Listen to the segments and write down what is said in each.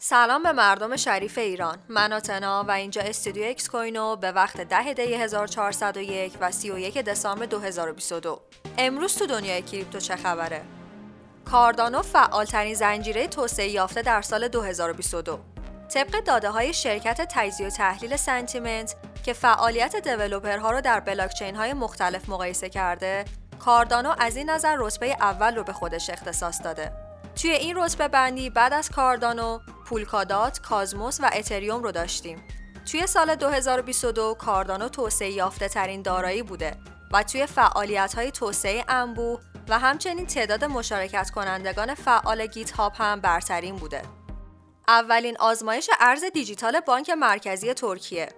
سلام به مردم شریف ایران. من آتنا و اینجا استودیو اکس کوینو به وقت 10 دی 1401 و 31 دسامبر 2022 امروز تو دنیای کریپتو چه خبره؟ کاردانو فعالترین زنجیره توسعه یافته در سال 2022 طبق داده های شرکت تجزیه و تحلیل Santiment که فعالیت developer ها رو در بلاکچین های مختلف مقایسه کرده کاردانو از این نظر رتبه اول رو به خودش اختصاص داده. توی این رتبه بندی بعد از کاردانو، پولکادات، کازموس و اتریوم رو داشتیم. توی سال 2022 کاردانو توسعه یافته ترین دارایی بوده و توی فعالیت های توسعه انبوه و همچنین تعداد مشارکت کنندگان فعال گیت هاب هم برترین بوده. اولین آزمایش ارز دیجیتال بانک مرکزی ترکیه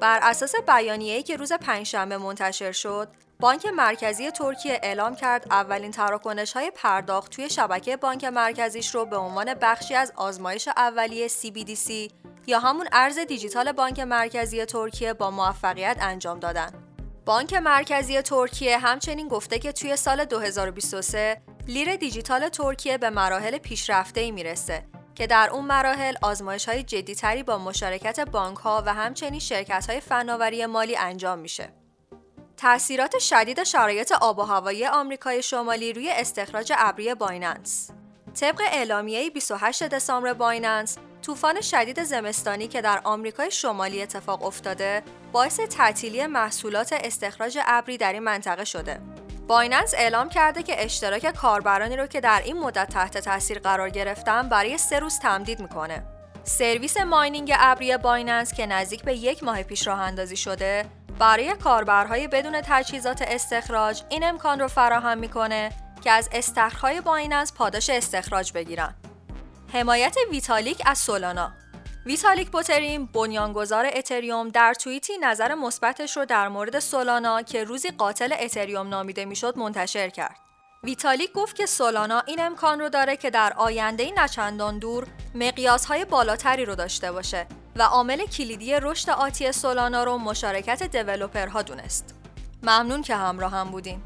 بر اساس بیانیه‌ای که روز پنجشنبه منتشر شد، بانک مرکزی ترکیه اعلام کرد اولین تراکنش های پرداخت توی شبکه بانک مرکزیش رو به عنوان بخشی از آزمایش اولیه CBDC یا همون ارز دیجیتال بانک مرکزی ترکیه با موفقیت انجام دادن. بانک مرکزی ترکیه همچنین گفته که توی سال 2023 لیر دیجیتال ترکیه به مراحل پیشرفته ای می‌رسه که در اون مراحل آزمایش های جدیتری با مشارکت بانک ها و همچنین شرکت های فناوری مالی انجام میشه. تأثیرات شدید شرایط آب و هوایی آمریکای شمالی روی استخراج ابری بایننس طبق اعلامیه 28 دسامبر بایننس طوفان شدید زمستانی که در آمریکای شمالی اتفاق افتاده باعث تعطیلی محصولات استخراج ابری در این منطقه شده. بایننس اعلام کرده که اشتراک کاربرانی رو که در این مدت تحت تاثیر قرار گرفتن برای سه روز تمدید می‌کنه. سرویس mining ابری بایننس که نزدیک به یک ماه پیش راه اندازی شده برای کاربرهای بدون تجهیزات استخراج این امکان رو فراهم می‌کنه که از استخرهای بایننس پاداش استخراج بگیرن. حمایت ویتالیک از سولانا ویتالیک بوترین بنیانگذار اتریوم در توییتی نظر مثبتش رو در مورد سولانا که روزی قاتل اتریوم نامیده می‌شد منتشر کرد. ویتالیک گفت که سولانا این امکان رو داره که در آینده نچندان دور مقیاس بالاتری رو داشته باشه و عامل کلیدی رشد آتی سولانا رو مشارکت developer ها دونست. ممنون که همراه هم بودین.